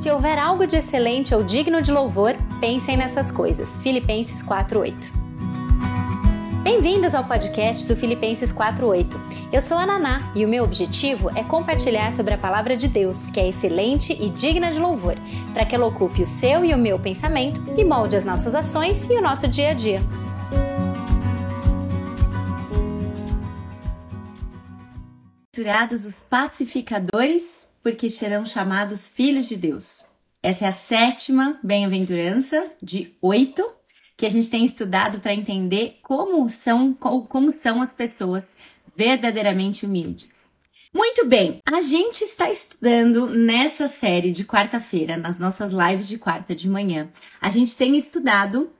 Se houver algo de excelente ou digno de louvor, pensem nessas coisas. Filipenses 4:8. Bem-vindos ao podcast do Filipenses 4:8. Eu sou a Naná e o meu objetivo é compartilhar sobre a palavra de Deus, que é excelente e digna de louvor, para que ela ocupe o seu e o meu pensamento e molde as nossas ações e o nosso dia a dia. Bem-aventurados os pacificadores, porque serão chamados filhos de Deus. Essa é a sétima bem-aventurança de oito que a gente tem estudado para entender como são, como são as pessoas verdadeiramente humildes. Muito bem, a gente está estudando nessa série de quarta-feira, nas nossas lives de quarta de manhã, a gente tem estudado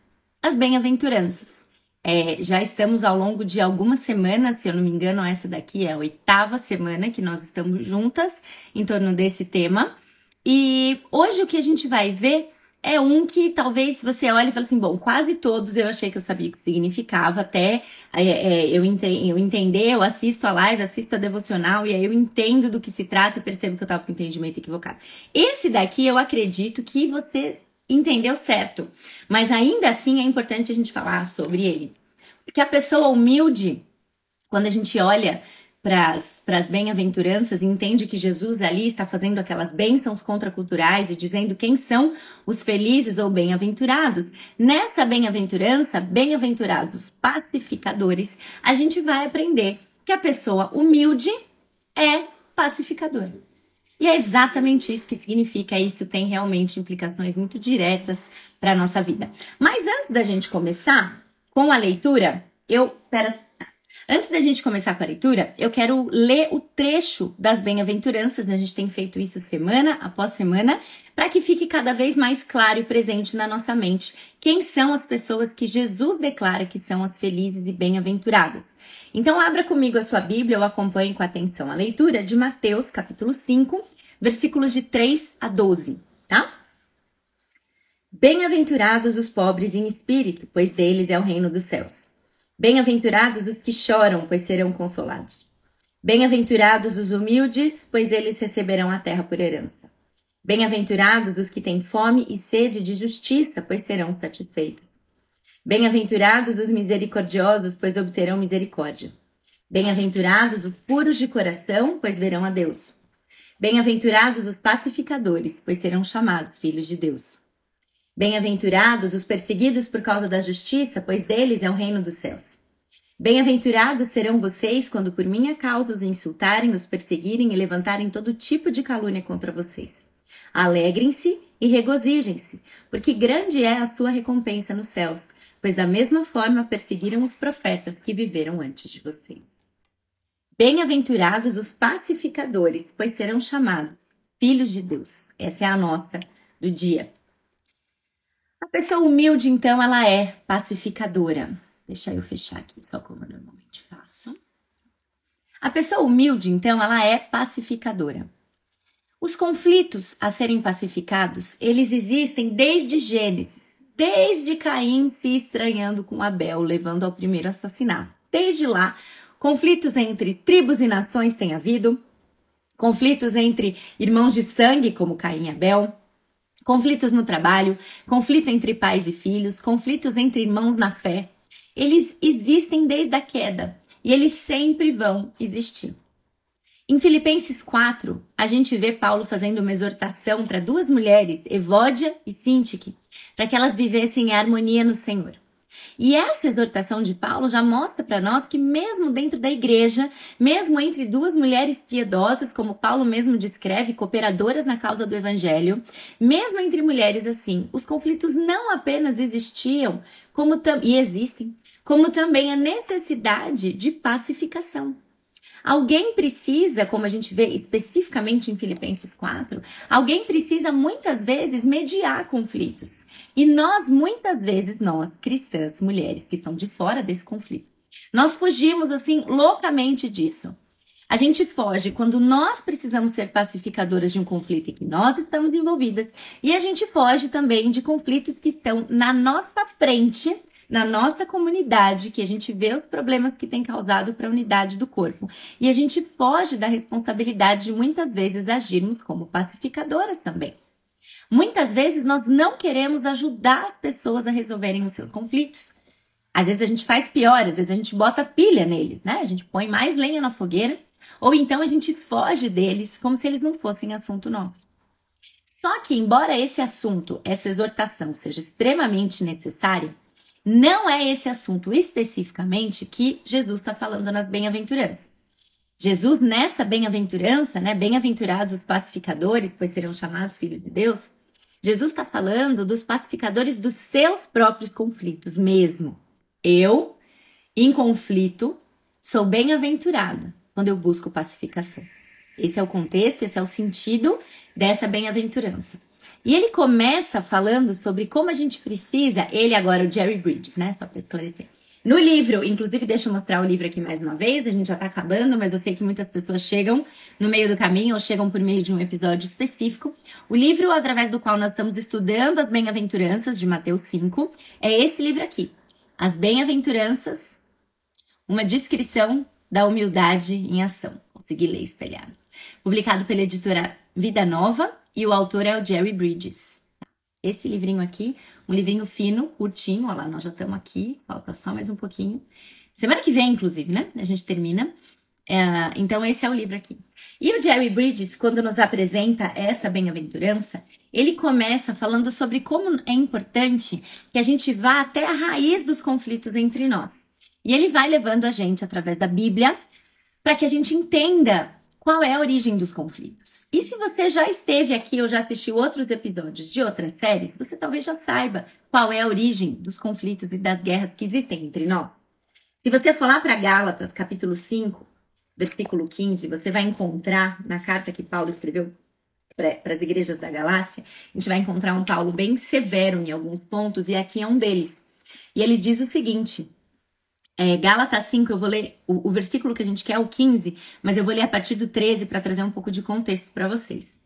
as bem-aventuranças. É, já estamos ao longo de algumas semanas, se eu não me engano, essa daqui é a oitava semana que nós estamos juntas em torno desse tema. E hoje o que a gente vai ver é um que talvez você olhe e fale assim, bom, quase todos eu achei que eu sabia o que significava, até é, é, eu, ente eu entender, eu assisto a live, assisto a devocional, e aí eu entendo do que se trata e percebo que eu estava com entendimento equivocado. Esse daqui eu acredito que você entendeu certo. Mas ainda assim é importante a gente falar sobre ele. Porque a pessoa humilde, quando a gente olha para as bem-aventuranças e entende que Jesus ali está fazendo aquelas bênçãos contraculturais e dizendo quem são os felizes ou bem-aventurados. Nessa bem-aventurança, bem-aventurados os pacificadores, a gente vai aprender que a pessoa humilde é pacificadora. E é exatamente isso que significa. Isso tem realmente implicações muito diretas para a nossa vida. Mas antes da gente começar com a leitura, eu. Pera, Antes da gente começar com a leitura, eu quero ler o trecho das bem-aventuranças. A gente tem feito isso semana após semana, para que fique cada vez mais claro e presente na nossa mente quem são as pessoas que Jesus declara que são as felizes e bem-aventuradas. Então, abra comigo a sua Bíblia ou acompanhe com atenção a leitura de Mateus, capítulo 5, versículos de 3 a 12, tá? Bem-aventurados os pobres em espírito, pois deles é o reino dos céus. Bem-aventurados os que choram, pois serão consolados. Bem-aventurados os humildes, pois eles receberão a terra por herança. Bem-aventurados os que têm fome e sede de justiça, pois serão satisfeitos. Bem-aventurados os misericordiosos, pois obterão misericórdia. Bem-aventurados os puros de coração, pois verão a Deus. Bem-aventurados os pacificadores, pois serão chamados filhos de Deus. Bem-aventurados os perseguidos por causa da justiça, pois deles é o reino dos céus. Bem-aventurados serão vocês quando por minha causa os insultarem, os perseguirem e levantarem todo tipo de calúnia contra vocês. Alegrem-se e regozijem-se, porque grande é a sua recompensa nos céus, pois da mesma forma perseguiram os profetas que viveram antes de vocês. Bem-aventurados os pacificadores, pois serão chamados filhos de Deus. Essa é a nossa do dia. A pessoa humilde, então, ela é pacificadora. Deixa eu fechar aqui, só como eu normalmente faço. A pessoa humilde, então, ela é pacificadora. Os conflitos a serem pacificados, eles existem desde Gênesis, desde Caim se estranhando com Abel, levando ao primeiro assassinato. Desde lá, Conflitos entre tribos e nações têm havido, conflitos entre irmãos de sangue, como Caim e Abel, conflitos no trabalho, conflito entre pais e filhos, conflitos entre irmãos na fé. Eles existem desde a queda e eles sempre vão existir. Em Filipenses 4, a gente vê Paulo fazendo uma exortação para duas mulheres, Evódia e Sintique, para que elas vivessem em harmonia no Senhor. E essa exortação de Paulo já mostra para nós que, mesmo dentro da igreja, mesmo entre duas mulheres piedosas, como Paulo mesmo descreve, cooperadoras na causa do evangelho, mesmo entre mulheres assim, os conflitos não apenas existiam, como e existem, como também a necessidade de pacificação. Alguém precisa, como a gente vê especificamente em Filipenses 4, alguém precisa muitas vezes mediar conflitos. E nós, muitas vezes, nós, cristãs, mulheres que estão de fora desse conflito, nós fugimos assim loucamente disso. A gente foge quando nós precisamos ser pacificadoras de um conflito em que nós estamos envolvidas, e a gente foge também de conflitos que estão na nossa frente na nossa comunidade que a gente vê os problemas que tem causado para a unidade do corpo. E a gente foge da responsabilidade de muitas vezes agirmos como pacificadoras também. Muitas vezes nós não queremos ajudar as pessoas a resolverem os seus conflitos. Às vezes a gente faz pior, às vezes a gente bota pilha neles, né? A gente põe mais lenha na fogueira, ou então a gente foge deles como se eles não fossem assunto nosso. Só que, embora esse assunto, essa exortação, seja extremamente necessária, não é esse assunto especificamente que Jesus está falando nas bem-aventuranças. Jesus, nessa bem-aventurança, né? Bem-aventurados os pacificadores, pois serão chamados filhos de Deus. Jesus está falando dos pacificadores dos seus próprios conflitos mesmo. Eu, em conflito, sou bem-aventurada quando eu busco pacificação. Esse é o contexto, esse é o sentido dessa bem-aventurança. E ele começa falando sobre como a gente precisa, ele agora, o Jerry Bridges, né? Só para esclarecer. No livro, inclusive, deixa eu mostrar o livro aqui mais uma vez, a gente já tá acabando, mas eu sei que muitas pessoas chegam no meio do caminho ou chegam por meio de um episódio específico. O livro através do qual nós estamos estudando as bem-aventuranças de Mateus 5 é esse livro aqui, As Bem-aventuranças, uma descrição da humildade em ação. Consegui ler espelhado. Publicado pela editora Vida Nova e o autor é o Jerry Bridges. Esse livrinho aqui, um livrinho fino, curtinho, olha lá, nós já estamos aqui, falta só mais um pouquinho. Semana que vem, inclusive, né? A gente termina. É, então, esse é o livro aqui. E o Jerry Bridges, quando nos apresenta essa bem-aventurança, ele começa falando sobre como é importante que a gente vá até a raiz dos conflitos entre nós. E ele vai levando a gente através da Bíblia para que a gente entenda qual é a origem dos conflitos. E se você já esteve aqui ou já assistiu outros episódios de outras séries, você talvez já saiba qual é a origem dos conflitos e das guerras que existem entre nós. Se você for lá para Gálatas, capítulo 5, versículo 15, você vai encontrar na carta que Paulo escreveu para as igrejas da Galácia, a gente vai encontrar um Paulo bem severo em alguns pontos, e aqui é um deles. E ele diz o seguinte: é, Gálatas 5, eu vou ler o, o, versículo que a gente quer o 15, mas eu vou ler a partir do 13 para trazer um pouco de contexto para vocês.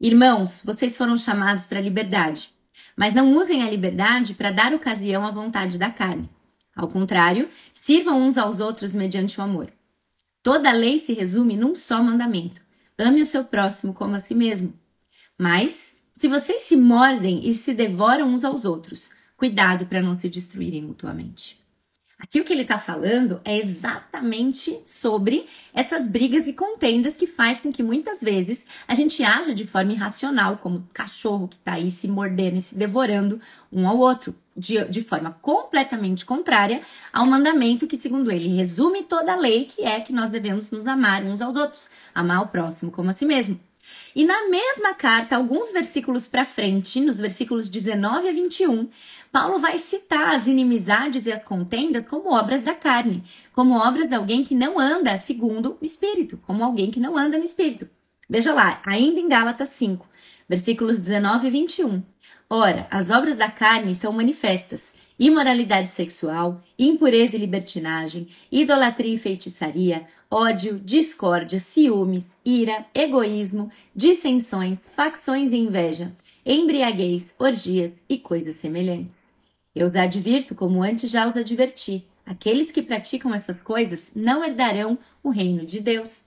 Irmãos, vocês foram chamados para a liberdade, mas não usem a liberdade para dar ocasião à vontade da carne. Ao contrário, sirvam uns aos outros mediante o amor. Toda lei se resume num só mandamento: ame o seu próximo como a si mesmo. Mas, se vocês se mordem e se devoram uns aos outros, cuidado para não se destruírem mutuamente. Aqui o que ele está falando é exatamente sobre essas brigas e contendas que faz com que muitas vezes a gente haja de forma irracional, como cachorro que está aí se mordendo e se devorando um ao outro, de, de forma completamente contrária ao mandamento que, segundo ele, resume toda a lei, que é que nós devemos nos amar uns aos outros, amar o próximo como a si mesmo. E na mesma carta, alguns versículos para frente, nos versículos 19 a 21, Paulo vai citar as inimizades e as contendas como obras da carne, como obras de alguém que não anda segundo o espírito, como alguém que não anda no espírito. Veja lá, ainda em Gálatas 5, versículos 19 e 21. Ora, as obras da carne são manifestas: imoralidade sexual, impureza e libertinagem, idolatria e feitiçaria, ódio, discórdia, ciúmes, ira, egoísmo, dissensões, facções e inveja, embriaguez, orgias e coisas semelhantes. Eu os advirto como antes já os adverti. Aqueles que praticam essas coisas não herdarão o reino de Deus.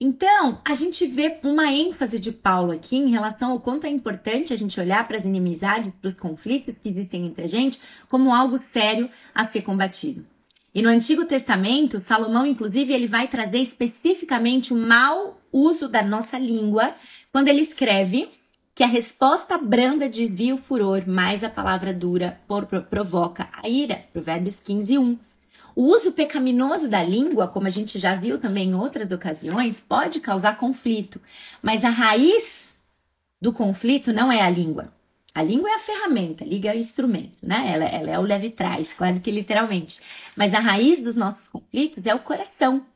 Então, a gente vê uma ênfase de Paulo aqui em relação ao quanto é importante a gente olhar para as inimizades, para os conflitos que existem entre a gente, como algo sério a ser combatido. E no Antigo Testamento, Salomão, inclusive, ele vai trazer especificamente o mau uso da nossa língua quando ele escreve que a resposta branda desvia o furor, mas a palavra dura provoca a ira. Provérbios 15, 1. O uso pecaminoso da língua, como a gente já viu também em outras ocasiões, pode causar conflito, mas a raiz do conflito não é a língua. A língua é a ferramenta, liga é o instrumento, né? Ela, ela é o leve trás, quase que literalmente. Mas a raiz dos nossos conflitos é o coração.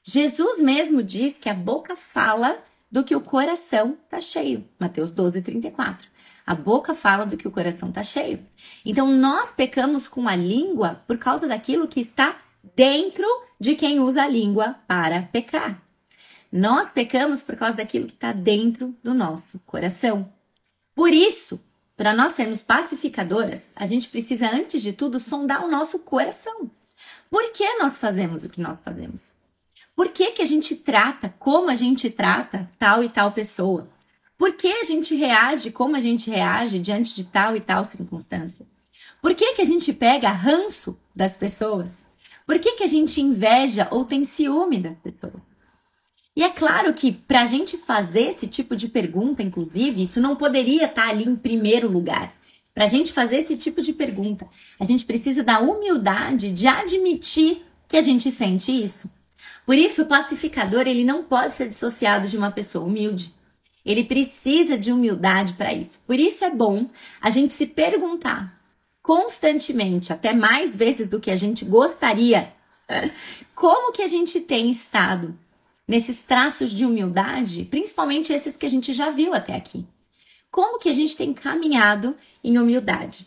Jesus mesmo diz que a boca fala do que o coração está cheio. Mateus 12, 34. A boca fala do que o coração está cheio. Então nós pecamos com a língua por causa daquilo que está dentro de quem usa a língua para pecar. Nós pecamos por causa daquilo que está dentro do nosso coração. Por isso, para nós sermos pacificadoras, a gente precisa, antes de tudo, sondar o nosso coração. Por que nós fazemos o que nós fazemos? Por que, que a gente trata como a gente trata tal e tal pessoa? Por que a gente reage como a gente reage diante de tal e tal circunstância? Por que, que a gente pega ranço das pessoas? Por que, que a gente inveja ou tem ciúme das pessoas? E é claro que para a gente fazer esse tipo de pergunta, inclusive, isso não poderia estar tá ali em primeiro lugar. Para a gente fazer esse tipo de pergunta, a gente precisa da humildade de admitir que a gente sente isso. Por isso, o pacificador ele não pode ser dissociado de uma pessoa humilde. Ele precisa de humildade para isso. Por isso é bom a gente se perguntar constantemente, até mais vezes do que a gente gostaria, como que a gente tem estado nesses traços de humildade, principalmente esses que a gente já viu até aqui. Como que a gente tem caminhado em humildade?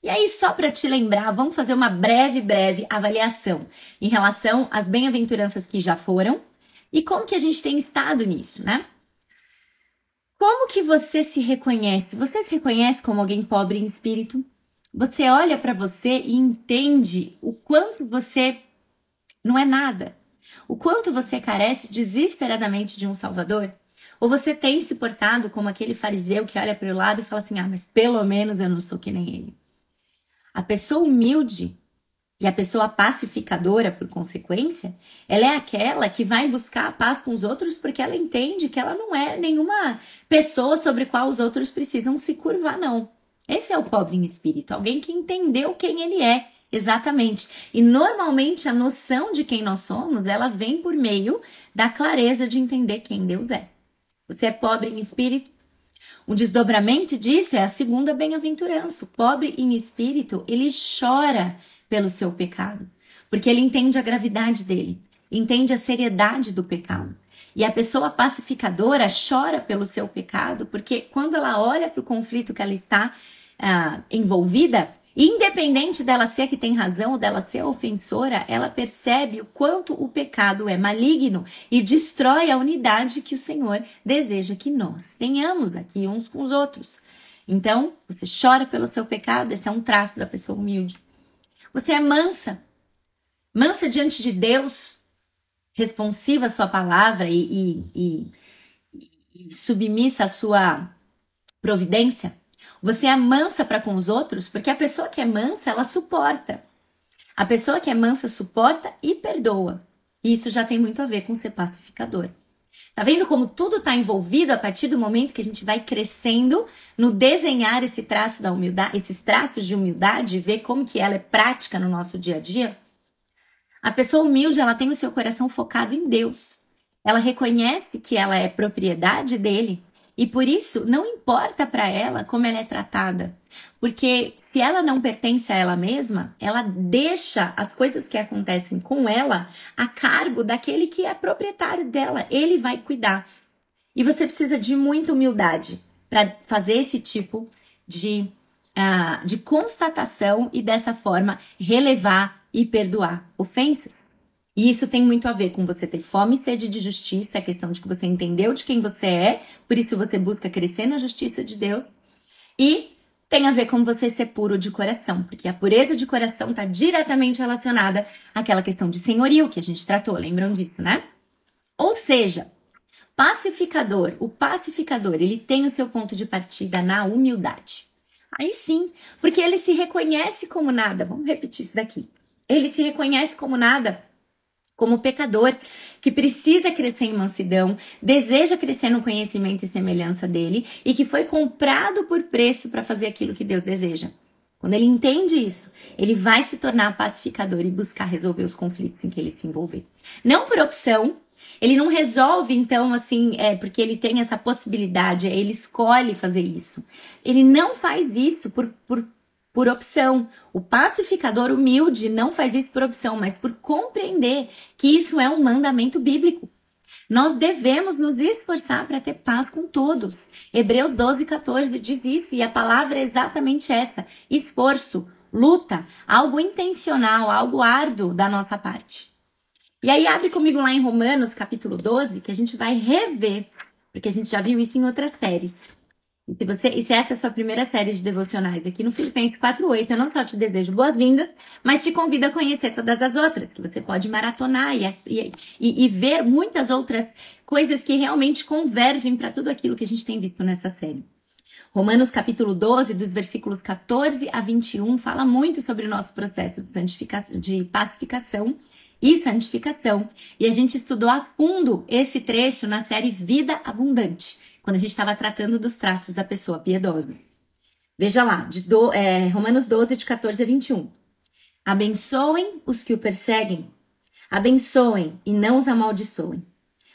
E aí, só para te lembrar, vamos fazer uma breve, breve avaliação em relação às bem-aventuranças que já foram e como que a gente tem estado nisso, né? Como que você se reconhece? Você se reconhece como alguém pobre em espírito? Você olha para você e entende o quanto você não é nada, o quanto você carece desesperadamente de um Salvador? Ou você tem se portado como aquele fariseu que olha para o lado e fala assim: ah, mas pelo menos eu não sou que nem ele. A pessoa humilde e a pessoa pacificadora, por consequência, ela é aquela que vai buscar a paz com os outros porque ela entende que ela não é nenhuma pessoa sobre qual os outros precisam se curvar, não. Esse é o pobre em espírito, alguém que entendeu quem ele é Exatamente. E normalmente a noção de quem nós somos, ela vem por meio da clareza de entender quem Deus é. Você é pobre em espírito? Um desdobramento disso é a segunda bem-aventurança. O pobre em espírito, ele chora pelo seu pecado, porque ele entende a gravidade dele, entende a seriedade do pecado. E a pessoa pacificadora chora pelo seu pecado, porque quando ela olha para o conflito que ela está ah, envolvida, Independente dela ser que tem razão ou dela ser ofensora, ela percebe o quanto o pecado é maligno e destrói a unidade que o Senhor deseja que nós tenhamos aqui uns com os outros. Então, você chora pelo seu pecado, esse é um traço da pessoa humilde. Você é mansa, mansa diante de Deus, responsiva à sua palavra e, e, e, e submissa à sua providência. Você é mansa para com os outros, porque a pessoa que é mansa, ela suporta. A pessoa que é mansa suporta e perdoa. E isso já tem muito a ver com ser pacificador. Tá vendo como tudo está envolvido a partir do momento que a gente vai crescendo no desenhar esse traço da humildade, esses traços de humildade, ver como que ela é prática no nosso dia a dia? A pessoa humilde, ela tem o seu coração focado em Deus. Ela reconhece que ela é propriedade dele e por isso, não importa para ela como ela é tratada, porque se ela não pertence a ela mesma, ela deixa as coisas que acontecem com ela a cargo daquele que é proprietário dela. Ele vai cuidar. E você precisa de muita humildade para fazer esse tipo de, uh, de constatação e dessa forma relevar e perdoar ofensas. E isso tem muito a ver com você ter fome e sede de justiça, a questão de que você entendeu de quem você é, por isso você busca crescer na justiça de Deus. E tem a ver com você ser puro de coração, porque a pureza de coração está diretamente relacionada àquela questão de senhorio que a gente tratou, lembram disso, né? Ou seja, pacificador, o pacificador, ele tem o seu ponto de partida na humildade. Aí sim, porque ele se reconhece como nada. Vamos repetir isso daqui. Ele se reconhece como nada como pecador que precisa crescer em mansidão, deseja crescer no conhecimento e semelhança dele e que foi comprado por preço para fazer aquilo que Deus deseja. Quando ele entende isso, ele vai se tornar pacificador e buscar resolver os conflitos em que ele se envolver. Não por opção, ele não resolve, então, assim, é porque ele tem essa possibilidade, ele escolhe fazer isso. Ele não faz isso por, por por opção. O pacificador humilde não faz isso por opção, mas por compreender que isso é um mandamento bíblico. Nós devemos nos esforçar para ter paz com todos. Hebreus 12, 14 diz isso, e a palavra é exatamente essa: esforço, luta, algo intencional, algo árduo da nossa parte. E aí, abre comigo lá em Romanos, capítulo 12, que a gente vai rever, porque a gente já viu isso em outras séries. E se, você, e se essa é a sua primeira série de devocionais aqui no Filipenses 48, eu não só te desejo boas-vindas, mas te convido a conhecer todas as outras, que você pode maratonar e, e, e ver muitas outras coisas que realmente convergem para tudo aquilo que a gente tem visto nessa série. Romanos capítulo 12, dos versículos 14 a 21, fala muito sobre o nosso processo de, de pacificação e santificação. E a gente estudou a fundo esse trecho na série Vida Abundante, quando a gente estava tratando dos traços da pessoa piedosa. Veja lá, do, é, Romanos 12, de 14 a 21. Abençoem os que o perseguem, abençoem e não os amaldiçoem.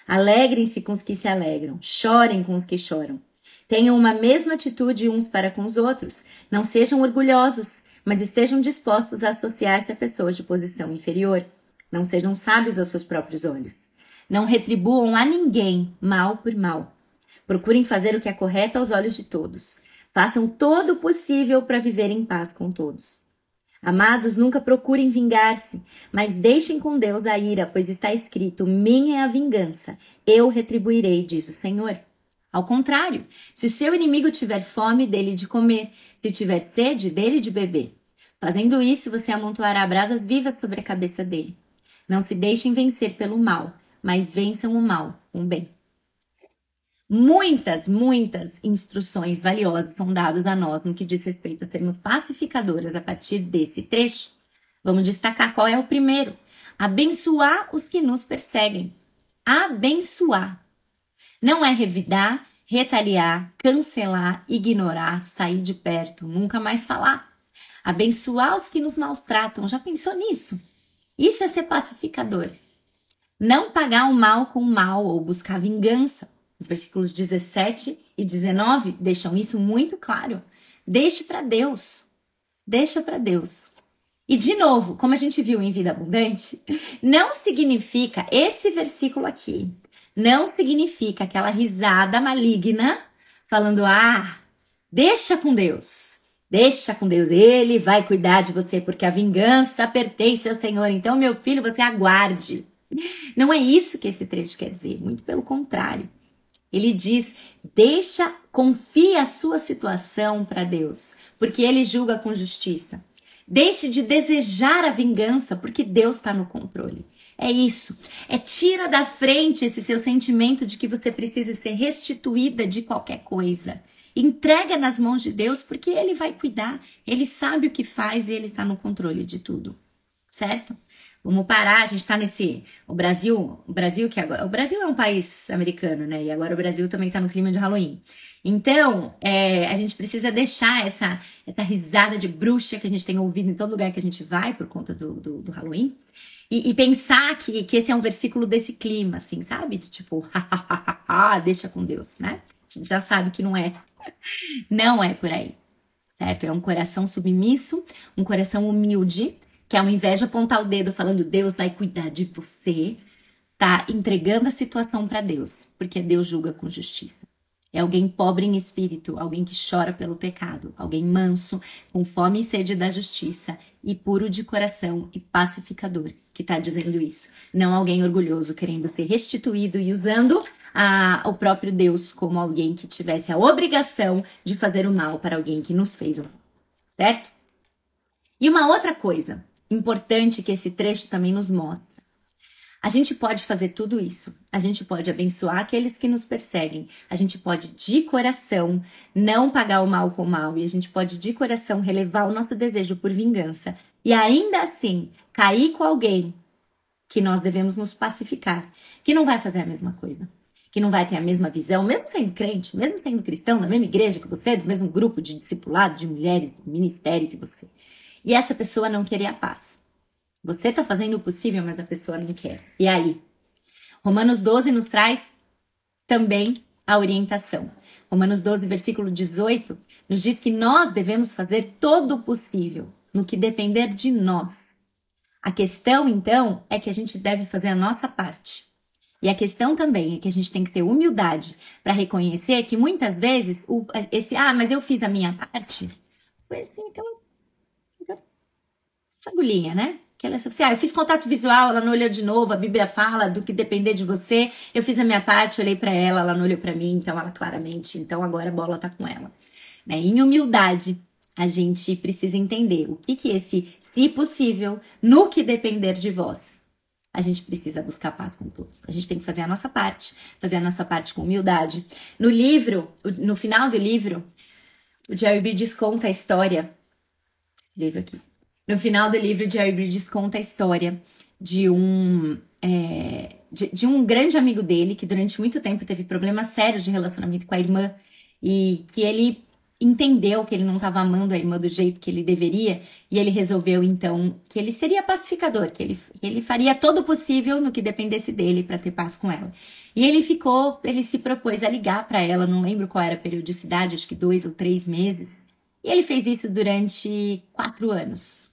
Alegrem-se com os que se alegram, chorem com os que choram. Tenham uma mesma atitude uns para com os outros. Não sejam orgulhosos, mas estejam dispostos a associar-se a pessoas de posição inferior. Não sejam sábios aos seus próprios olhos. Não retribuam a ninguém mal por mal. Procurem fazer o que é correto aos olhos de todos. Façam todo o possível para viver em paz com todos. Amados, nunca procurem vingar-se, mas deixem com Deus a ira, pois está escrito: Minha é a vingança, eu retribuirei, diz o Senhor. Ao contrário, se seu inimigo tiver fome, dele de comer, se tiver sede, dele de beber. Fazendo isso, você amontoará brasas vivas sobre a cabeça dele. Não se deixem vencer pelo mal, mas vençam o mal com o bem. Muitas, muitas instruções valiosas são dadas a nós no que diz respeito a sermos pacificadoras a partir desse trecho. Vamos destacar qual é o primeiro: abençoar os que nos perseguem. Abençoar. Não é revidar, retaliar, cancelar, ignorar, sair de perto, nunca mais falar. Abençoar os que nos maltratam. Já pensou nisso? Isso é ser pacificador. Não pagar o mal com o mal ou buscar vingança. Os versículos 17 e 19 deixam isso muito claro. Deixe para Deus. Deixa para Deus. E de novo, como a gente viu em Vida Abundante, não significa esse versículo aqui não significa aquela risada maligna falando: ah, deixa com Deus. Deixa com Deus, Ele vai cuidar de você, porque a vingança pertence ao Senhor. Então, meu filho, você aguarde. Não é isso que esse trecho quer dizer, muito pelo contrário. Ele diz: deixa, confie a sua situação para Deus, porque Ele julga com justiça. Deixe de desejar a vingança, porque Deus está no controle. É isso. É tira da frente esse seu sentimento de que você precisa ser restituída de qualquer coisa. Entrega nas mãos de Deus, porque Ele vai cuidar. Ele sabe o que faz e Ele está no controle de tudo. Certo? Vamos parar, a gente está nesse. O Brasil, o Brasil que agora. O Brasil é um país americano, né? E agora o Brasil também está no clima de Halloween. Então, é, a gente precisa deixar essa, essa risada de bruxa que a gente tem ouvido em todo lugar que a gente vai por conta do, do, do Halloween. E, e, pensar que, que esse é um versículo desse clima, assim, sabe? Do tipo, deixa com Deus, né? A gente já sabe que não é. Não é por aí, certo? É um coração submisso, um coração humilde, que ao invés de apontar o dedo falando Deus vai cuidar de você, tá entregando a situação para Deus, porque Deus julga com justiça. É alguém pobre em espírito, alguém que chora pelo pecado, alguém manso, com fome e sede da justiça, e puro de coração e pacificador, que está dizendo isso. Não alguém orgulhoso querendo ser restituído e usando a, o próprio Deus como alguém que tivesse a obrigação de fazer o mal para alguém que nos fez o mal. Certo? E uma outra coisa importante que esse trecho também nos mostra a gente pode fazer tudo isso. A gente pode abençoar aqueles que nos perseguem. A gente pode, de coração, não pagar o mal com o mal. E a gente pode, de coração, relevar o nosso desejo por vingança. E ainda assim, cair com alguém que nós devemos nos pacificar, que não vai fazer a mesma coisa, que não vai ter a mesma visão, mesmo sendo crente, mesmo sendo cristão, da mesma igreja que você, do mesmo grupo de discipulado, de mulheres, do ministério que você. E essa pessoa não querer a paz. Você está fazendo o possível, mas a pessoa não quer. E aí? Romanos 12 nos traz também a orientação. Romanos 12, versículo 18, nos diz que nós devemos fazer todo o possível no que depender de nós. A questão, então, é que a gente deve fazer a nossa parte. E a questão também é que a gente tem que ter humildade para reconhecer que muitas vezes o, esse, ah, mas eu fiz a minha parte, foi assim, aquela, fagulhinha, né? Que ela assim, ah, eu fiz contato visual, ela não olhou de novo, a Bíblia fala do que depender de você. Eu fiz a minha parte, olhei para ela, ela não olhou para mim, então ela claramente, então agora a bola tá com ela. Né? Em humildade, a gente precisa entender o que que esse, se possível, no que depender de vós. a gente precisa buscar paz com todos. A gente tem que fazer a nossa parte, fazer a nossa parte com humildade. No livro, no final do livro, o Jerry Bridges conta a história. Esse livro aqui. No final do livro, Jerry Bridges conta a história de um é, de, de, um grande amigo dele que durante muito tempo teve problemas sérios de relacionamento com a irmã e que ele entendeu que ele não estava amando a irmã do jeito que ele deveria e ele resolveu então que ele seria pacificador, que ele, que ele faria todo o possível no que dependesse dele para ter paz com ela. E ele ficou, ele se propôs a ligar para ela, não lembro qual era a periodicidade, acho que dois ou três meses. E ele fez isso durante quatro anos.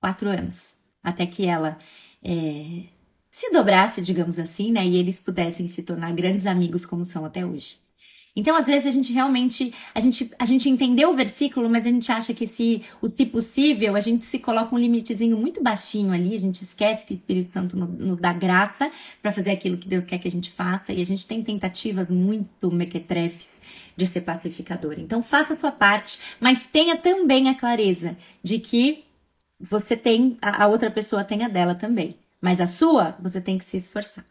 Quatro anos. Até que ela é, se dobrasse, digamos assim, né? E eles pudessem se tornar grandes amigos como são até hoje. Então, às vezes, a gente realmente, a gente, a gente entendeu o versículo, mas a gente acha que se, o se possível, a gente se coloca um limitezinho muito baixinho ali, a gente esquece que o Espírito Santo nos dá graça para fazer aquilo que Deus quer que a gente faça, e a gente tem tentativas muito mequetrefes de ser pacificador. Então, faça a sua parte, mas tenha também a clareza de que você tem, a outra pessoa tem a dela também. Mas a sua, você tem que se esforçar.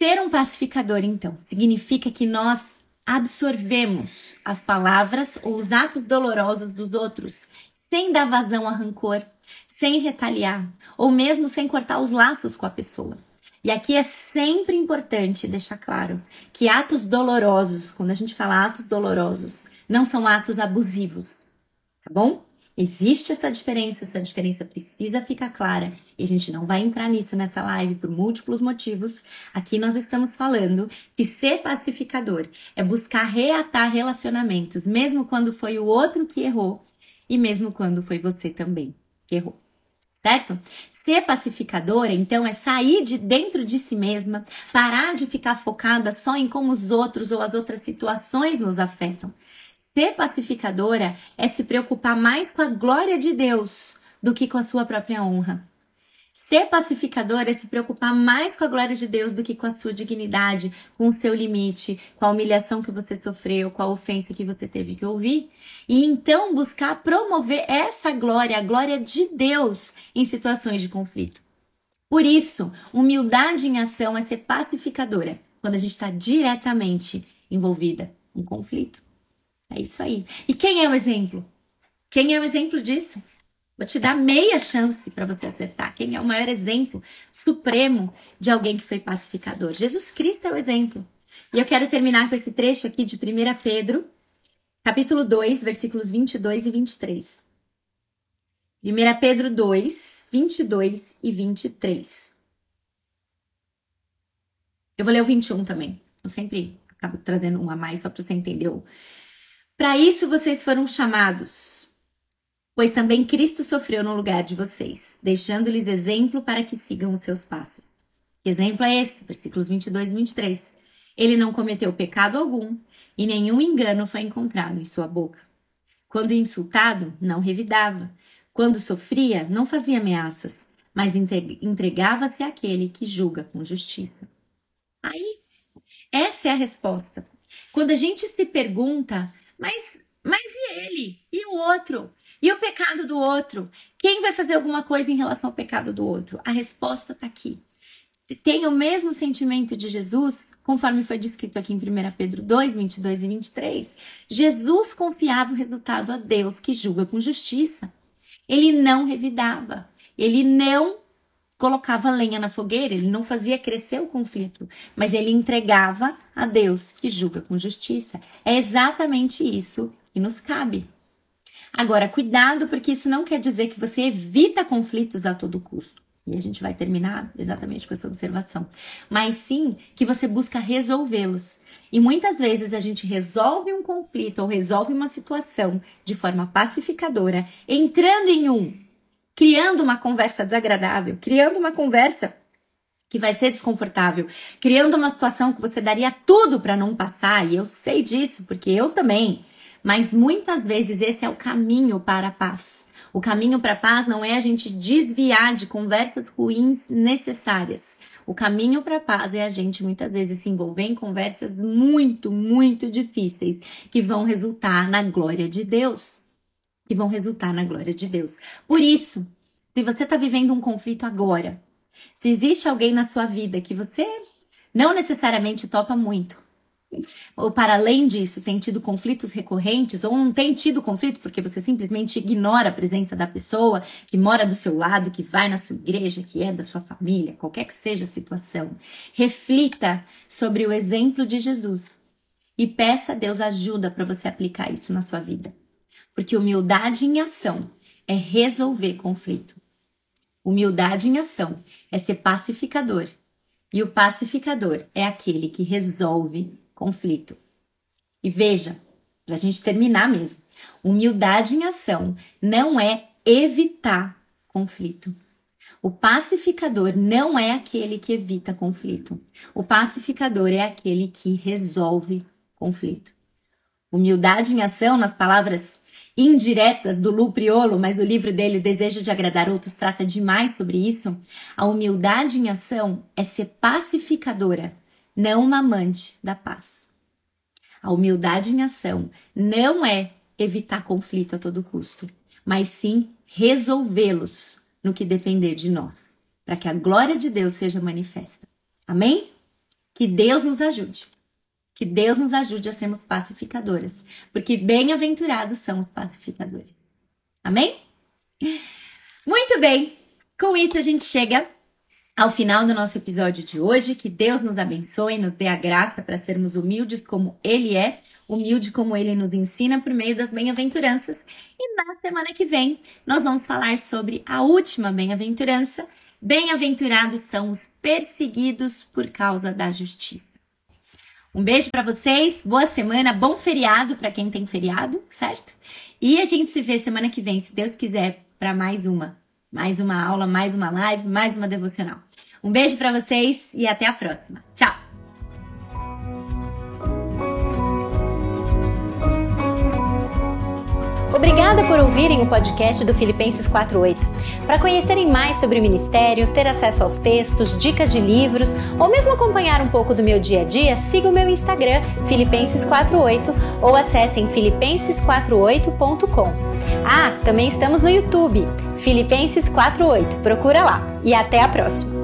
Ser um pacificador, então, significa que nós absorvemos as palavras ou os atos dolorosos dos outros sem dar vazão a rancor, sem retaliar ou mesmo sem cortar os laços com a pessoa. E aqui é sempre importante deixar claro que atos dolorosos, quando a gente fala atos dolorosos, não são atos abusivos, tá bom? Existe essa diferença, essa diferença precisa ficar clara e a gente não vai entrar nisso nessa live por múltiplos motivos. Aqui nós estamos falando que ser pacificador é buscar reatar relacionamentos, mesmo quando foi o outro que errou e mesmo quando foi você também que errou. Certo? Ser pacificadora, então, é sair de dentro de si mesma, parar de ficar focada só em como os outros ou as outras situações nos afetam Ser pacificadora é se preocupar mais com a glória de Deus do que com a sua própria honra. Ser pacificadora é se preocupar mais com a glória de Deus do que com a sua dignidade, com o seu limite, com a humilhação que você sofreu, com a ofensa que você teve que ouvir. E então buscar promover essa glória, a glória de Deus, em situações de conflito. Por isso, humildade em ação é ser pacificadora quando a gente está diretamente envolvida em conflito. É isso aí. E quem é o exemplo? Quem é o exemplo disso? Vou te dar meia chance para você acertar. Quem é o maior exemplo supremo de alguém que foi pacificador? Jesus Cristo é o exemplo. E eu quero terminar com esse trecho aqui de 1 Pedro, capítulo 2, versículos 22 e 23. 1 Pedro 2, 22 e 23. Eu vou ler o 21 também. Eu sempre acabo trazendo um a mais só para você entender para isso vocês foram chamados, pois também Cristo sofreu no lugar de vocês, deixando-lhes exemplo para que sigam os seus passos. Que exemplo é esse? Versículos 22 e 23. Ele não cometeu pecado algum e nenhum engano foi encontrado em sua boca. Quando insultado, não revidava. Quando sofria, não fazia ameaças, mas entregava-se àquele que julga com justiça. Aí, essa é a resposta. Quando a gente se pergunta mas, mas e ele? E o outro? E o pecado do outro? Quem vai fazer alguma coisa em relação ao pecado do outro? A resposta está aqui. Tem o mesmo sentimento de Jesus, conforme foi descrito aqui em 1 Pedro 2, 22 e 23. Jesus confiava o resultado a Deus, que julga com justiça. Ele não revidava, ele não colocava lenha na fogueira, ele não fazia crescer o conflito, mas ele entregava a Deus que julga com justiça. É exatamente isso que nos cabe. Agora, cuidado, porque isso não quer dizer que você evita conflitos a todo custo. E a gente vai terminar exatamente com essa observação. Mas sim que você busca resolvê-los. E muitas vezes a gente resolve um conflito ou resolve uma situação de forma pacificadora, entrando em um criando uma conversa desagradável, criando uma conversa que vai ser desconfortável, criando uma situação que você daria tudo para não passar, e eu sei disso, porque eu também. Mas muitas vezes esse é o caminho para a paz. O caminho para a paz não é a gente desviar de conversas ruins necessárias. O caminho para a paz é a gente muitas vezes se envolver em conversas muito, muito difíceis que vão resultar na glória de Deus que vão resultar na glória de Deus. Por isso, se você está vivendo um conflito agora, Se existe alguém na sua vida que você não necessariamente topa muito, ou para além disso tem tido conflitos recorrentes, ou não tem tido conflito porque você simplesmente ignora a presença da pessoa que mora do seu lado, que vai na sua igreja, que é da sua família, qualquer que seja a situação, reflita sobre o exemplo de Jesus e peça a Deus ajuda para você aplicar isso na sua vida. Porque humildade em ação é resolver conflito. Humildade em ação é ser pacificador. E o pacificador é aquele que resolve conflito. E veja, para a gente terminar mesmo, humildade em ação não é evitar conflito. O pacificador não é aquele que evita conflito. O pacificador é aquele que resolve conflito. Humildade em ação, nas palavras indiretas do Lu Priolo, mas o livro dele, O Desejo de Agradar Outros, trata demais sobre isso. A humildade em ação é ser pacificadora, não uma amante da paz. A humildade em ação não é evitar conflito a todo custo, mas sim resolvê-los no que depender de nós, para que a glória de Deus seja manifesta. Amém? Que Deus nos ajude. Que Deus nos ajude a sermos pacificadoras, porque bem-aventurados são os pacificadores. Amém? Muito bem. Com isso a gente chega ao final do nosso episódio de hoje. Que Deus nos abençoe, nos dê a graça para sermos humildes como Ele é, humilde como Ele nos ensina por meio das bem-aventuranças. E na semana que vem nós vamos falar sobre a última bem-aventurança. Bem-aventurados são os perseguidos por causa da justiça. Um beijo para vocês, boa semana, bom feriado para quem tem feriado, certo? E a gente se vê semana que vem, se Deus quiser, para mais uma, mais uma aula, mais uma live, mais uma devocional. Um beijo para vocês e até a próxima. Tchau. Obrigada por ouvirem o podcast do Filipenses 48. Para conhecerem mais sobre o ministério, ter acesso aos textos, dicas de livros ou mesmo acompanhar um pouco do meu dia a dia, siga o meu Instagram, Filipenses48 ou acessem filipenses48.com. Ah, também estamos no YouTube, Filipenses48. Procura lá. E até a próxima.